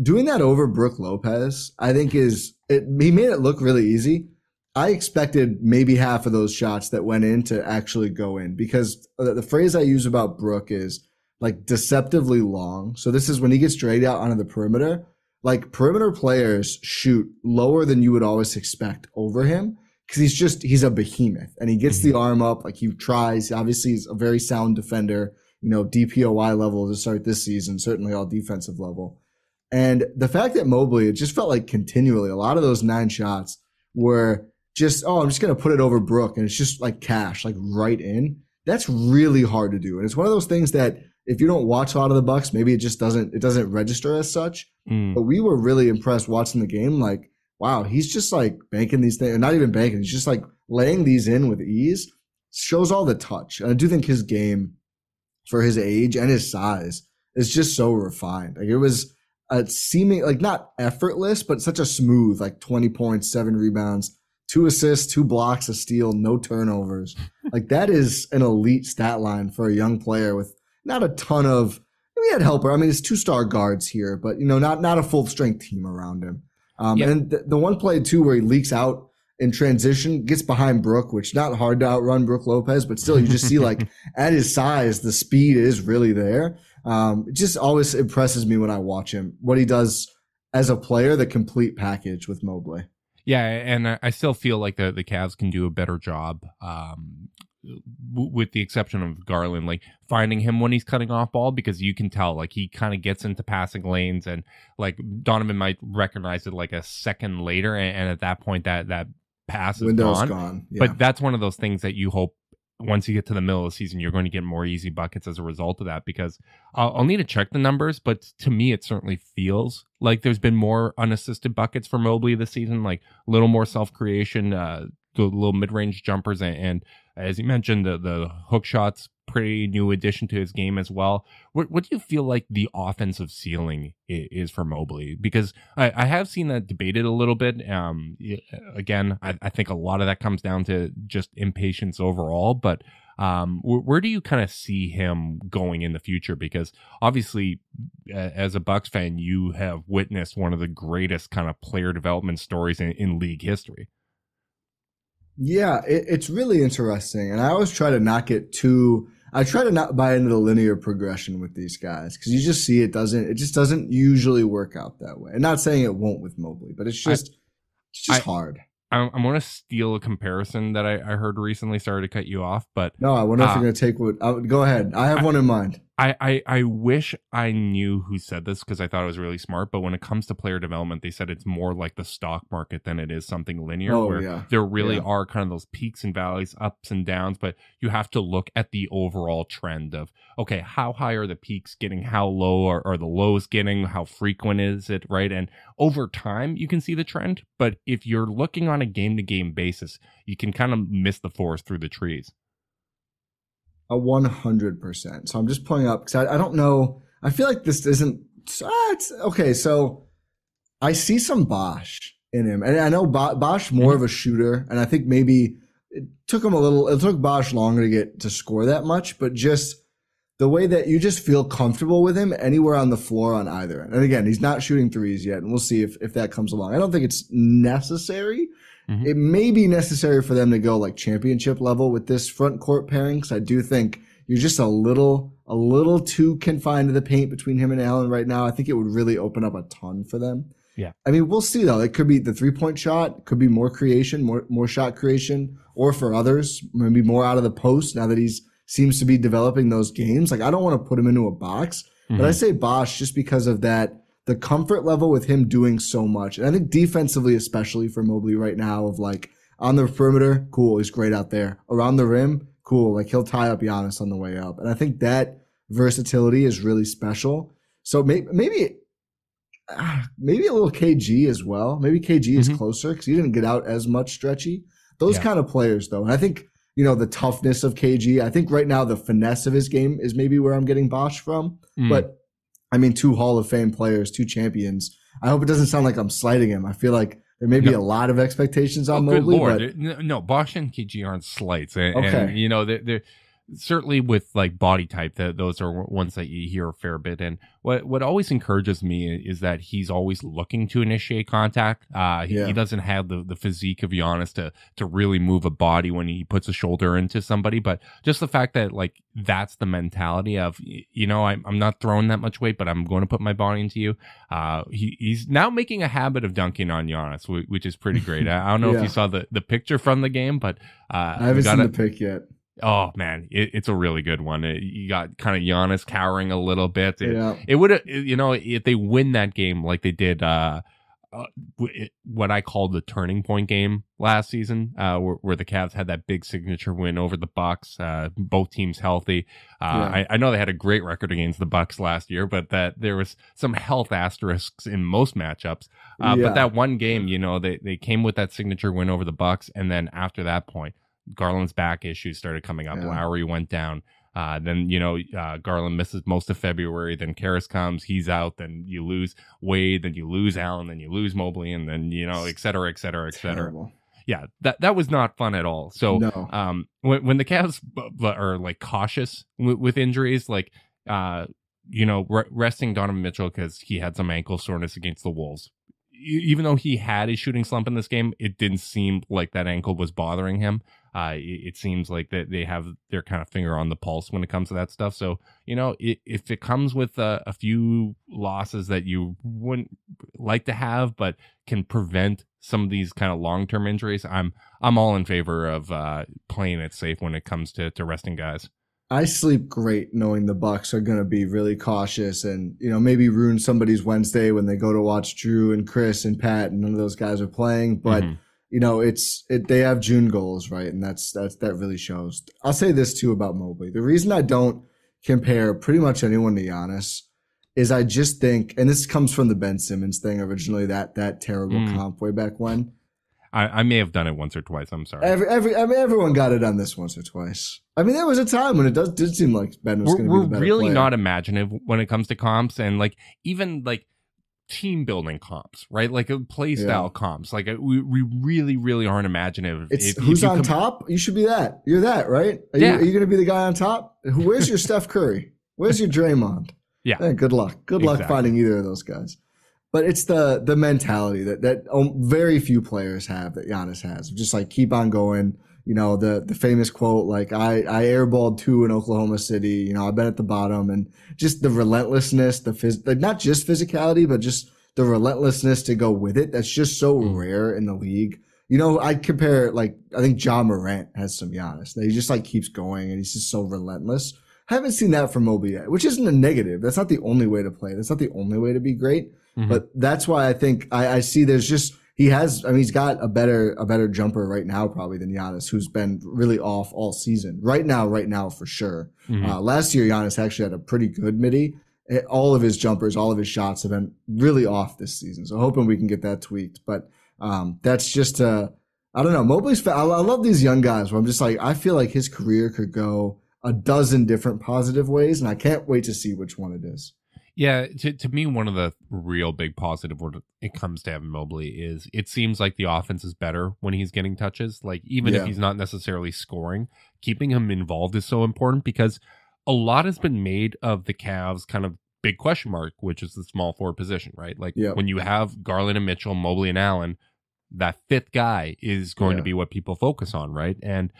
Doing that over Brook Lopez, I think is, it, he made it look really easy. I expected maybe half of those shots that went in to actually go in because the, the phrase I use about Brooke is like deceptively long. So this is when he gets dragged out onto the perimeter. Like perimeter players shoot lower than you would always expect over him because he's just he's a behemoth and he gets the arm up like he tries. Obviously, he's a very sound defender. You know, DPOY level to start this season, certainly all defensive level. And the fact that Mobley, it just felt like continually a lot of those nine shots were just, oh, I'm just going to put it over Brook and it's just like cash, like right in. That's really hard to do. And it's one of those things that if you don't watch a lot of the Bucks, maybe it just doesn't, it doesn't register as such. Mm. But we were really impressed watching the game. Like, wow, he's just like banking these things, not even banking. He's just like laying these in with ease. Shows all the touch. And I do think his game for his age and his size is just so refined. Like it was a seeming like not effortless, but such a smooth, like 20 points, seven rebounds, two assists, two blocks, a steal, no turnovers. like that is an elite stat line for a young player with not a ton of we had helper. I mean, it's two star guards here, but you know, not not a full strength team around him. Um, Yeah. And the, the one play too where he leaks out in transition, gets behind Brook, which not hard to outrun Brook Lopez, but still you just see like at his size, the speed is really there. Um, it just always impresses me when I watch him what he does as a player, the complete package with Mobley. Yeah, and I- still feel like the the Cavs can do a better job, um, with the exception of Garland, like finding him when he's cutting off ball because you can tell like he kind of gets into passing lanes and like Donovan might recognize it like a second later, and, and at that point that that pass is Window's gone. gone. Yeah. But that's one of those things that you hope once you get to the middle of the season, you're going to get more easy buckets as a result of that. Because I'll, I'll need to check the numbers, but to me, it certainly feels like there's been more unassisted buckets for Mobley this season, like a little more self creation, uh, the little mid range jumpers, and, and as you mentioned, the the hook shots. Pretty new addition to his game as well. What what do you feel like the offensive ceiling is for Mobley? Because I, I have seen that debated a little bit. Um, again, I, I think a lot of that comes down to just impatience overall. But um, where, where do you kind of see him going in the future? Because obviously, as a Bucks fan, you have witnessed one of the greatest kind of player development stories in, in league history. Yeah, it, it's really interesting. And I always try to not get too, I try to not buy into the linear progression with these guys because you just see it doesn't, it just doesn't usually work out that way. And not saying it won't with Mobley, but it's I- just, it's just I- hard. I'm, going to steal a comparison that I, I heard recently. Sorry to cut you off, but No, I wonder if Uh, you're going to take what, I, go ahead. I have I- one in mind. I, I, I wish I knew who said this because I thought it was really smart. But when it comes to player development, they said it's more like the stock market than it is something linear, Oh, where yeah. there really Yeah. are kind of those peaks and valleys, ups and downs. But you have to look at the overall trend of okay, how high are the peaks getting? How low are, are the lows getting? How frequent is it? Right. And over time, you can see the trend. But if you're looking on a game to game basis, you can kind of miss the forest through the trees. A 100%. So I'm just pulling up because I, I don't know. I feel like this isn't, ah, okay. So I see some Bosh in him. And I know Bo- Bosh more of a shooter. And I think maybe it took him a little, it took Bosh longer to get to score that much, but just the way that you just feel comfortable with him anywhere on the floor on either end. And again, he's not shooting threes yet. And we'll see if, if that comes along. I don't think it's necessary. Mhm. It may be necessary for them to go like championship level with this front court pairing. Cause I do think you're just a little, a little too confined to the paint between him and Allen right now. I think it would really open up a ton for them. Yeah. I mean, we'll see though. It could be the three point shot, could be more creation, more, more shot creation, or for others, maybe more out of the post now that he's seems to be developing those games. Like I don't want to put him into a box, but I say Bosh just because of that, the comfort level with him doing so much. And I think defensively, especially for Mobley right now of like on the perimeter, cool. He's great out there around the rim. Cool. Like he'll tie up Giannis on the way up. And I think that versatility is really special. So maybe, maybe, ah, maybe a little KG as well. Maybe KG is Mhm. closer because he didn't get out as much stretchy. Those Yeah. kind of players though. And I think, you know, the toughness of KG, I think right now the finesse of his game is maybe where I'm getting Bosh from. Mm. But I mean, two Hall of Fame players, two champions. I hope it doesn't sound like I'm slighting him. I feel like there may be No. a lot of expectations Oh, on good Mobley, but no, Bosh and KG aren't slights, and, and, you know they're, they're certainly with like body type. That those are ones that you hear a fair bit. And what what always encourages me is that he's always looking to initiate contact. Uh, he, Yeah. he doesn't have the, the physique of Giannis to to really move a body when he puts a shoulder into somebody, but just the fact that like that's the mentality of you know I'm I'm not throwing that much weight, but I'm going to put my body into you. Uh, he, he's now making a habit of dunking on Giannis, which is pretty great. I, I don't know if you saw the, the picture from the game, but uh, I haven't got seen the pic yet. Oh man, it, it's a really good one. It, you got kind of Giannis cowering a little bit. It, Yeah. it would have, you know, if they win that game like they did, uh, uh, what I call the turning point game last season, uh, where, where the Cavs had that big signature win over the Bucks. Uh, both teams healthy. Uh, Yeah. I, I know they had a great record against the Bucks last year, but that there was some health asterisks in most matchups. Uh, Yeah. But that one game, you know, they they came with that signature win over the Bucks, and then after that point, Garland's back issues started coming up. Yeah. Lowry went down. Uh, then you know uh, Garland misses most of February. Then Caris comes, he's out. Then you lose Wade. Then you lose Allen. Then you lose Mobley, and then you know et cetera, et cetera, et cetera. Terrible. Yeah, that that was not fun at all. So No. um, when when the Cavs b- b- are like cautious with, with injuries, like uh, you know, re- resting Donovan Mitchell because he had some ankle soreness against the Wolves. Even though he had a shooting slump in this game, it didn't seem like that ankle was bothering him. Uh, it, it seems like that they have their kind of finger on the pulse when it comes to that stuff. So you know, i if it comes with a, a few losses that you wouldn't like to have, but can prevent some of these kind of long term injuries, I'm I'm all in favor of uh, playing it safe when it comes to to resting guys. I sleep great knowing the Bucks are going to be really cautious and you know maybe ruin somebody's Wednesday when they go to watch Jrue and Khris and Pat and none of those guys are playing. But Mhm. you know it's it they have June goals right, and that's that's that really shows. I'll say this too about Mobley. The reason I don't compare pretty much anyone to Giannis is I just think, and this comes from the Ben Simmons thing originally that that terrible Mm. comp way back when. I, I may have done it once or twice. I'm sorry. Every, every, I mean, everyone got it on this once or twice. I mean, there was a time when it does did seem like Ben was going to be we're the better really player. not imaginative when it comes to comps and like even like team building comps, right? Like uh, play style comps. Like uh, we, we really, really aren't imaginative. It's If- if who's you on com- top. You should be that. You're that, right? Are Yeah. you, are you going to be the guy on top? Where's your Steph Curry? Where's your Draymond? Yeah. Eh, good luck. Good luck Exactly. finding either of those guys. But it's the the mentality that that um, very few players have that Giannis has. Just like keep on going. You know the the famous quote like I I airballed two in Oklahoma City. You know I've been at the bottom and just the relentlessness, the phys- like not just physicality, but just the relentlessness to go with it. That's just so Mm. rare in the league. You know, I compare like I think Ja Morant has some Giannis. That he just like keeps going and he's just so relentless. I haven't seen that from Mobley yet, which isn't a negative. That's not the only way to play. That's not the only way to be great. Mhm. But that's why I think I, I see there's just he has. I mean, he's got a better a better jumper right now probably than Giannis, who's been really off all season. Right now, right now for sure. Mhm. Uh, last year, Giannis actually had a pretty good midi. Eh, All of his jumpers, all of his shots have been really off this season. So hoping we can get that tweaked. But um, that's just uh, I don't know. Mobley's. I, I love these young guys. Where I'm just like I feel like his career could go a dozen different positive ways, and I can't wait to see which one it is. Yeah, to, to me, one of the real big positive when it comes to Evan Mobley is it seems like the offense is better when he's getting touches. Like, even Yeah. if he's not necessarily scoring, keeping him involved is so important because a lot has been made of the Cavs kind of big question mark, which is the small forward position, right? Like, Yeah. when you have Garland and Mitchell, Mobley and Allen, that fifth guy is going to be what people focus on, right? And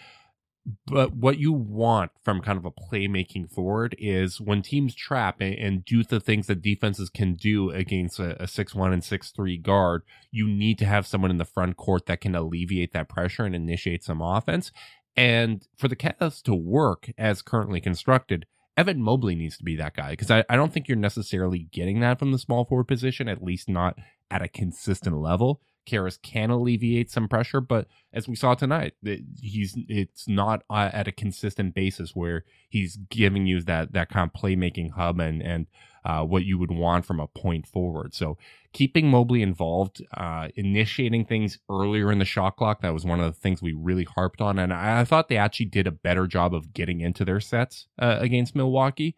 but what you want from kind of a playmaking forward is when teams trap and, and do the things that defenses can do against a, a 6-1 and 6-3 guard, you need to have someone in the front court that can alleviate that pressure and initiate some offense. And for the Cavs to work as currently constructed, Evan Mobley needs to be that guy because I, I don't think you're necessarily getting that from the small forward position, at least not at a consistent level. Caris can alleviate some pressure, but as we saw tonight, it- he's it's not uh, at a consistent basis where he's giving you that that kind of playmaking hub and and uh, what you would want from a point forward. So keeping Mobley involved, uh, initiating things earlier in the shot clock, that was one of the things we really harped on, and I, I thought they actually did a better job of getting into their sets uh, against Milwaukee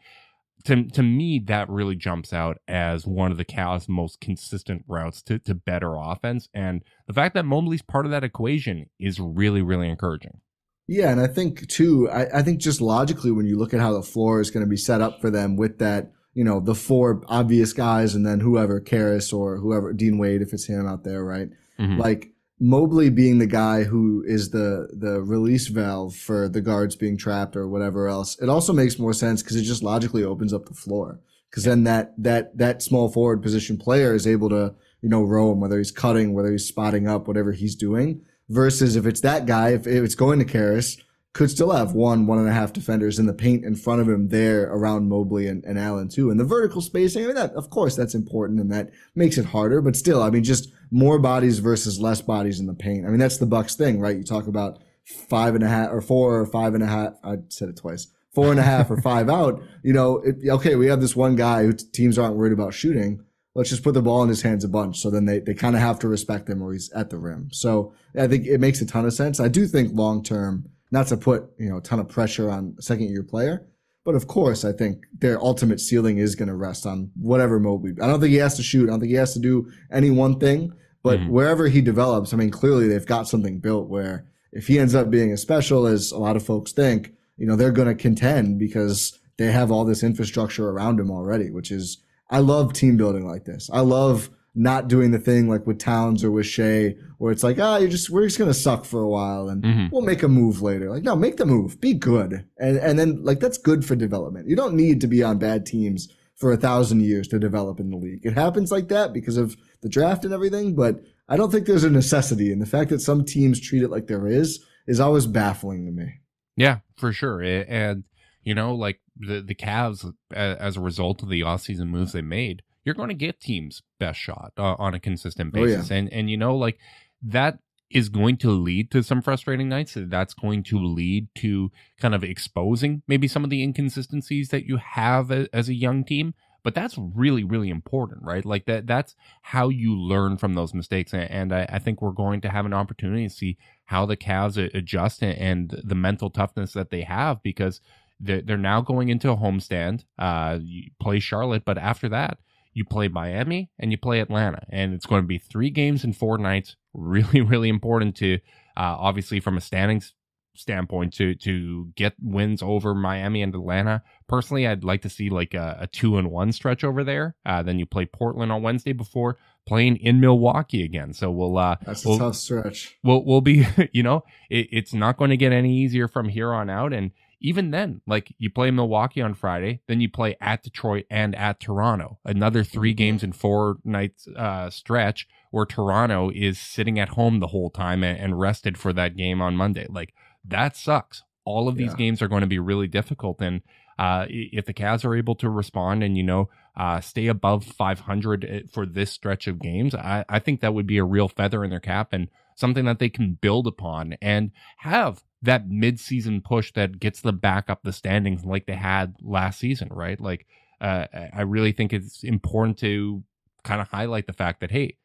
to to me that really jumps out as one of the Cavs' most consistent routes to to better offense, and the fact that Mobley's part of that equation is really really encouraging. Yeah, and I think too, I, I think just logically when you look at how the floor is going to be set up for them with that, you know, the four obvious guys and then whoever, Caris or whoever, Dean Wade, if it's him out there, right? Mhm. Like Mobley being the guy who is the the release valve for the guards being trapped or whatever else. It also makes more sense because it just logically opens up the floor. Because then that that that small forward position player is able to you know roam whether he's cutting, whether he's spotting up, whatever he's doing. Versus if it's that guy, if, if it's going to Caris, could still have one, one and a half defenders in the paint in front of him there around Mobley and, and Allen too. And the vertical spacing, I mean, that, of course, that's important and that makes it harder, but still, I mean, just more bodies versus less bodies in the paint. I mean, that's the Bucks thing, right? You talk about five and a half or four or five and a half. I said it twice. Four and a half or five out. You know, it, okay, we have this one guy who teams aren't worried about shooting. Let's just put the ball in his hands a bunch. So then they, they kind of have to respect him or he's at the rim. So I think it makes a ton of sense. I do think long term, not to put, you know, a ton of pressure on a second year player. But of course, I think their ultimate ceiling is going to rest on whatever Mobley. I don't think he has to shoot. I don't think he has to do any one thing. But mm-hmm. wherever he develops, I mean, clearly they've got something built where if he ends up being as special as a lot of folks think, you know, they're going to contend because they have all this infrastructure around him already, which is, I love team building like this. I love not doing the thing like with Towns or with Shai, where it's like, ah, you're just we're just gonna suck for a while and mm-hmm. we'll make a move later. Like, no, make the move, be good, and and then like that's good for development. You don't need to be on bad teams for a thousand years to develop in the league. It happens like that because of the draft and everything, but I don't think there's a necessity. And the fact that some teams treat it like there is is always baffling to me. Yeah, for sure. And you know, like the the Cavs, as a result of the offseason moves they made you're going to get teams best shot uh, on a consistent basis. Oh, yeah. And and you know like that is going to lead to some frustrating nights. That's going to lead to kind of exposing maybe some of the inconsistencies that you have as a young team. But that's really, really important, right? Like that, that's how you learn from those mistakes. And I, I think we're going to have an opportunity to see how the Cavs adjust and the mental toughness that they have because they're, they're now going into a homestand, uh, play Charlotte. But after that, you play Miami and you play Atlanta, and it's going to be three games in four nights. Really, really important to, uh, obviously, from a standings standpoint, to to get wins over Miami and Atlanta. Personally, I'd like to see like a, a two and one stretch over there. Uh, then you play Portland on Wednesday before playing in Milwaukee again. So we'll uh, that's a we'll, tough stretch. We'll we'll be you know it, it's not going to get any easier from here on out, and even then, like you play Milwaukee on Friday, then you play at Detroit and at Toronto. Another three mm-hmm. games in four nights uh, stretch where Toronto is sitting at home the whole time and, and rested for that game on Monday. Like that sucks. All of these yeah. games are going to be really difficult. And uh, if the Cavs are able to respond and, you know, uh, stay above 500 eh, for this stretch of games, I, I think that would be a real feather in their cap and something that they can build upon and have that midseason push that gets them back up the standings like they had last season, right? Like, uh, I really think it's important to kind of highlight the fact that, hey,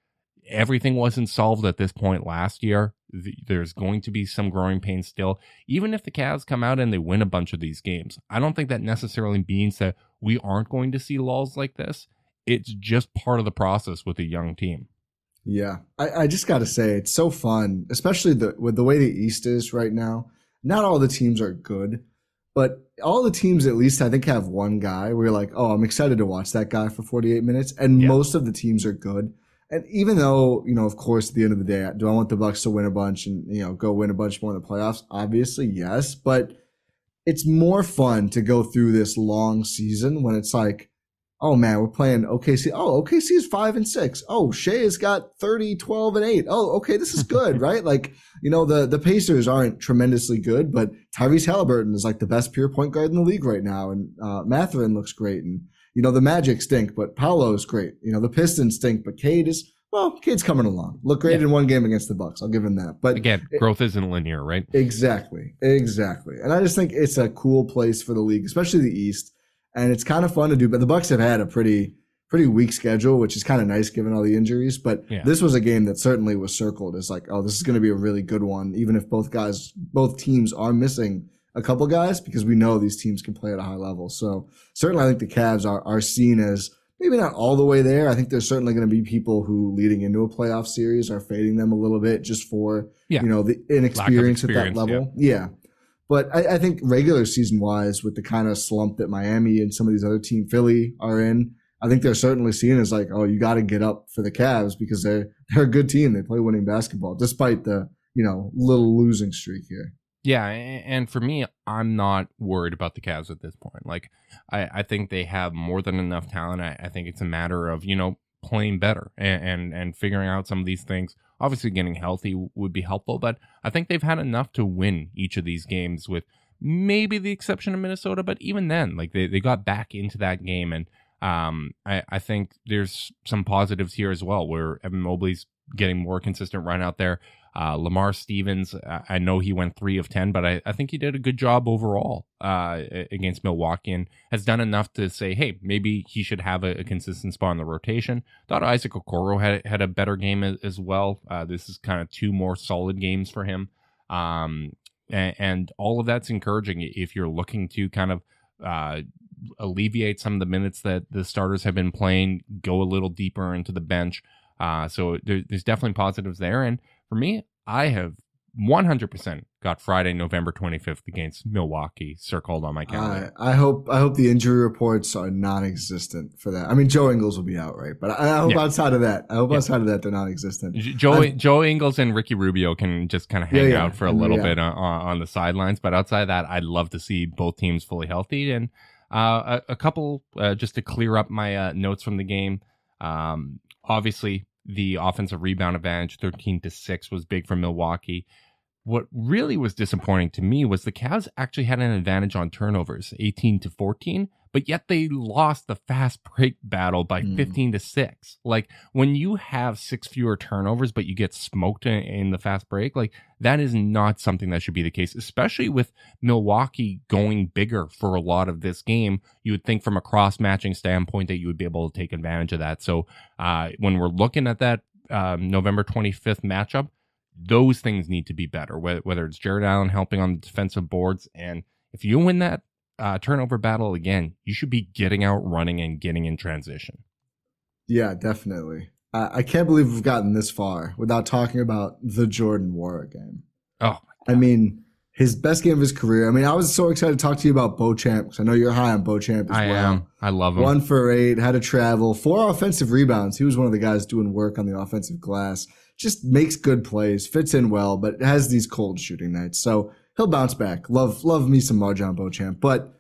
everything wasn't solved at this point last year. There's going to be some growing pains still. Even if the Cavs come out and they win a bunch of these games, I don't think that necessarily means that we aren't going to see lulls like this. It's just part of the process with a young team. Yeah, I, I just got to say it's so fun, especially the with the way the East is right now. Not all the teams are good, but all the teams at least I think have one guy where you're like, oh, I'm excited to watch that guy for 48 minutes, and yeah. most of the teams are good. And even though you know, of course, at the end of the day, do I want the Bucks to win a bunch and you know go win a bunch more in the playoffs? Obviously, yes, but it's more fun to go through this long season when it's like Oh man, we're playing OKC. Oh, OKC is five and six. Oh, Shai has got 30, 12 and eight. Oh, okay. This is good, right? Like, you know, the, the Pacers aren't tremendously good, but Tyrese Haliburton is like the best pure point guard in the league right now. And, uh, Mathurin looks great. And, you know, the Magic stink, but Paolo is great. You know, the Pistons stink, but Cade is, well, Cade's coming along. Look great yeah. in one game against the Bucks. I'll give him that. But again, it, growth isn't linear, right? Exactly. Exactly. And I just think it's a cool place for the league, especially the East and it's kind of fun to do. But the Bucks have had a pretty pretty weak schedule, which is kind of nice given all the injuries. But yeah. this was a game that certainly was circled as like, oh, this is going to be a really good one, even if both guys, both teams are missing a couple guys because we know these teams can play at a high level. So certainly, I think the Cavs are are seen as maybe not all the way there. I think there's certainly going to be people who leading into a playoff series are fading them a little bit just for yeah. you know the inexperience at that level. Yeah. yeah. But I, I think regular season wise, with the kind of slump that Miami and some of these other team, Philly, are in, I think they're certainly seen as like, oh, you got to get up for the Cavs because they're they're a good team. They play winning basketball despite the you know little losing streak here. Yeah, and for me, I'm not worried about the Cavs at this point. Like, I, I think they have more than enough talent. I, I think it's a matter of you know playing better and, and and figuring out some of these things Obviously, getting healthy would be helpful, but I think they've had enough to win each of these games with maybe the exception of Minnesota, but even then, like they, they got back into that game. And um, I, I think there's some positives here as well where Evan Mobley's getting more consistent run out there. Uh, Lamar Stevens, I know he went three of 10, but I, I think he did a good job overall uh, against Milwaukee and has done enough to say, hey, maybe he should have a, a consistent spot in the rotation. Thought Isaac Okoro had, had a better game as, as well. Uh, this is kind of two more solid games for him. Um, and, and, all of that's encouraging if you're looking to kind of uh, alleviate some of the minutes that the starters have been playing, go a little deeper into the bench. Uh, so there, there's definitely positives there. And for me, I have 100% got Friday, November 25th against Milwaukee circled on my calendar. I, I hope I hope the injury reports are non-existent for that. I mean, Joe Ingles will be out, right? But I, I hope yeah. outside of that, I hope yeah. outside of that they're non-existent. Joe Joe Ingles and Ricky Rubio can just kind of hang yeah, out for a little bit on, on, the sidelines, but outside of that, I'd love to see both teams fully healthy and uh, a, a, couple uh, just to clear up my uh, notes from the game. Um, obviously, the offensive rebound advantage, 13 to 6, was big for Milwaukee. What really was disappointing to me was the Cavs actually had an advantage on turnovers, 18 to 14, but yet they lost the fast break battle by mm. 15 to 6. Like when you have six fewer turnovers, but you get smoked in, in, the fast break, like that is not something that should be the case, especially with Milwaukee going bigger for a lot of this game. You would think from a cross matching standpoint that you would be able to take advantage of that. So uh, when we're looking at that um, November 25th matchup, those things need to be better, whether it's Jarrett Allen helping on the defensive boards. And if you win that uh, turnover battle again, you should be getting out running and getting in transition. Yeah, definitely. I, I can't believe we've gotten this far without talking about the Jordan Nwora game. Oh, I mean, his best game of his career. I mean, I was so excited to talk to you about Beauchamp because I know you're high on Beauchamp as I well. am. I love him. One for eight, had to travel, four offensive rebounds. He was one of the guys doing work on the offensive glass. Just makes good plays, fits in well, but has these cold shooting nights. So he'll bounce back. Love, love me some MarJon Beauchamp, but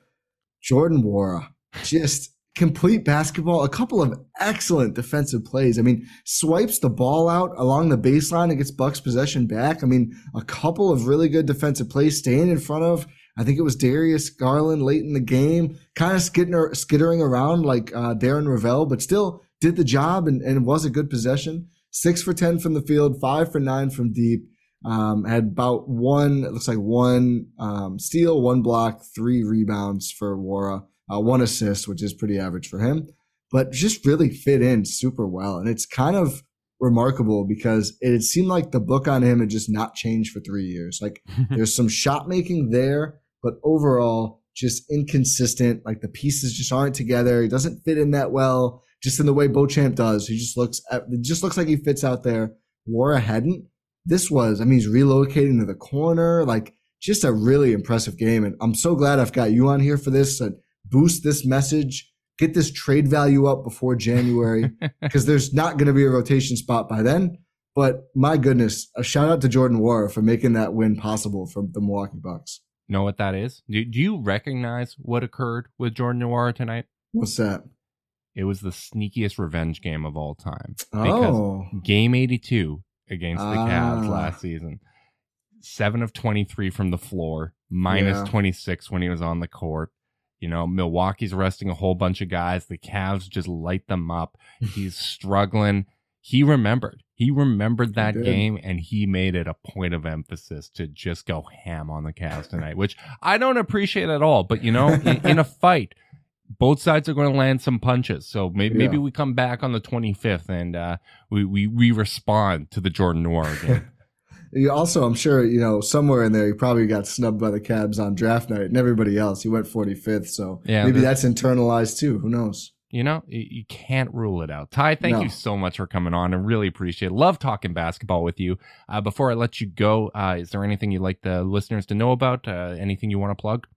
Jordan Nwora, just complete basketball. A couple of excellent defensive plays. I mean, swipes the ball out along the baseline and gets Bucks possession back. I mean, a couple of really good defensive plays, staying in front of. I think it was Darius Garland late in the game, kind of skittering, skittering around like uh, Darren Rovell, but still did the job and, and was a good possession. Six for 10 from the field, five for nine from deep. Um, had about one, it looks like one um, steal, one block, three rebounds for Nwora, uh, one assist, which is pretty average for him, but just really fit in super well. And it's kind of remarkable because it seemed like the book on him had just not changed for three years. Like there's some shot making there, but overall just inconsistent. Like the pieces just aren't together. He doesn't fit in that well, just in the way Beauchamp does. He just looks, it just looks like he fits out there. Nwora hadn't this was, I mean, he's relocating to the corner, like just a really impressive game. And I'm so glad I've got you on here for this to boost this message, get this trade value up before January, because there's not going to be a rotation spot by then. But my goodness, a shout out to Jordan Nwora for making that win possible for the Milwaukee Bucks. Know what that is? Do, do you recognize what occurred with Jordan Nwora tonight? What's that? It was the sneakiest revenge game of all time. Oh. Game 82, against the Cavs ah. last season. Seven of 23 from the floor, minus yeah. 26 when he was on the court. You know, Milwaukee's resting a whole bunch of guys. The Cavs just light them up. He's struggling. He remembered. He remembered that he game and he made it a point of emphasis to just go ham on the Cavs tonight, which I don't appreciate at all. But, you know, in, in a fight, both sides are going to land some punches. So maybe, yeah. maybe we come back on the 25th and uh, we, we, we respond to the Jordan Nwora game. you also, I'm sure, you know, somewhere in there, he probably got snubbed by the Cavs on draft night and everybody else. He went 45th. So yeah, maybe that's internalized too. Who knows? You know, you can't rule it out. Ty, thank no. you so much for coming on. I really appreciate it. Love talking basketball with you. Uh, before I let you go, uh, is there anything you'd like the listeners to know about? Uh, anything you want to plug?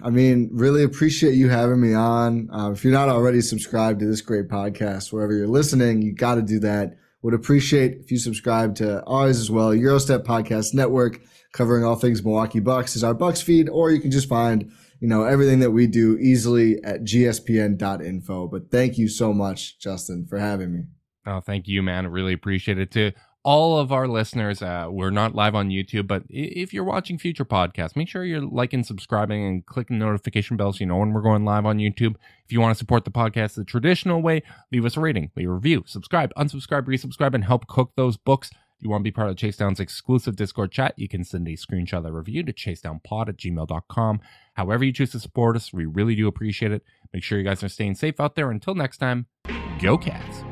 I mean, really appreciate you having me on. Uh, if you're not already subscribed to this great podcast, wherever you're listening, you got to do that. Would appreciate if you subscribe to ours as well. Eurostep Podcast Network, covering all things Milwaukee Bucks, is our Bucks feed, or you can just find you know everything that we do easily at gspn.info. But thank you so much, Justin, for having me. Oh, thank you, man. Really appreciate it. To all of our listeners, uh, we're not live on YouTube, but if you're watching future podcasts, make sure you're liking, subscribing, and clicking the notification bell so you know when we're going live on YouTube. If you want to support the podcast the traditional way, leave us a rating, leave a review, subscribe, unsubscribe, resubscribe, and help cook those books. If you want to be part of Chase Down's exclusive Discord chat, you can send a screenshot of the review to chasedownpod at gmail.com. However you choose to support us, we really do appreciate it. Make sure you guys are staying safe out there. Until next time, go Cats.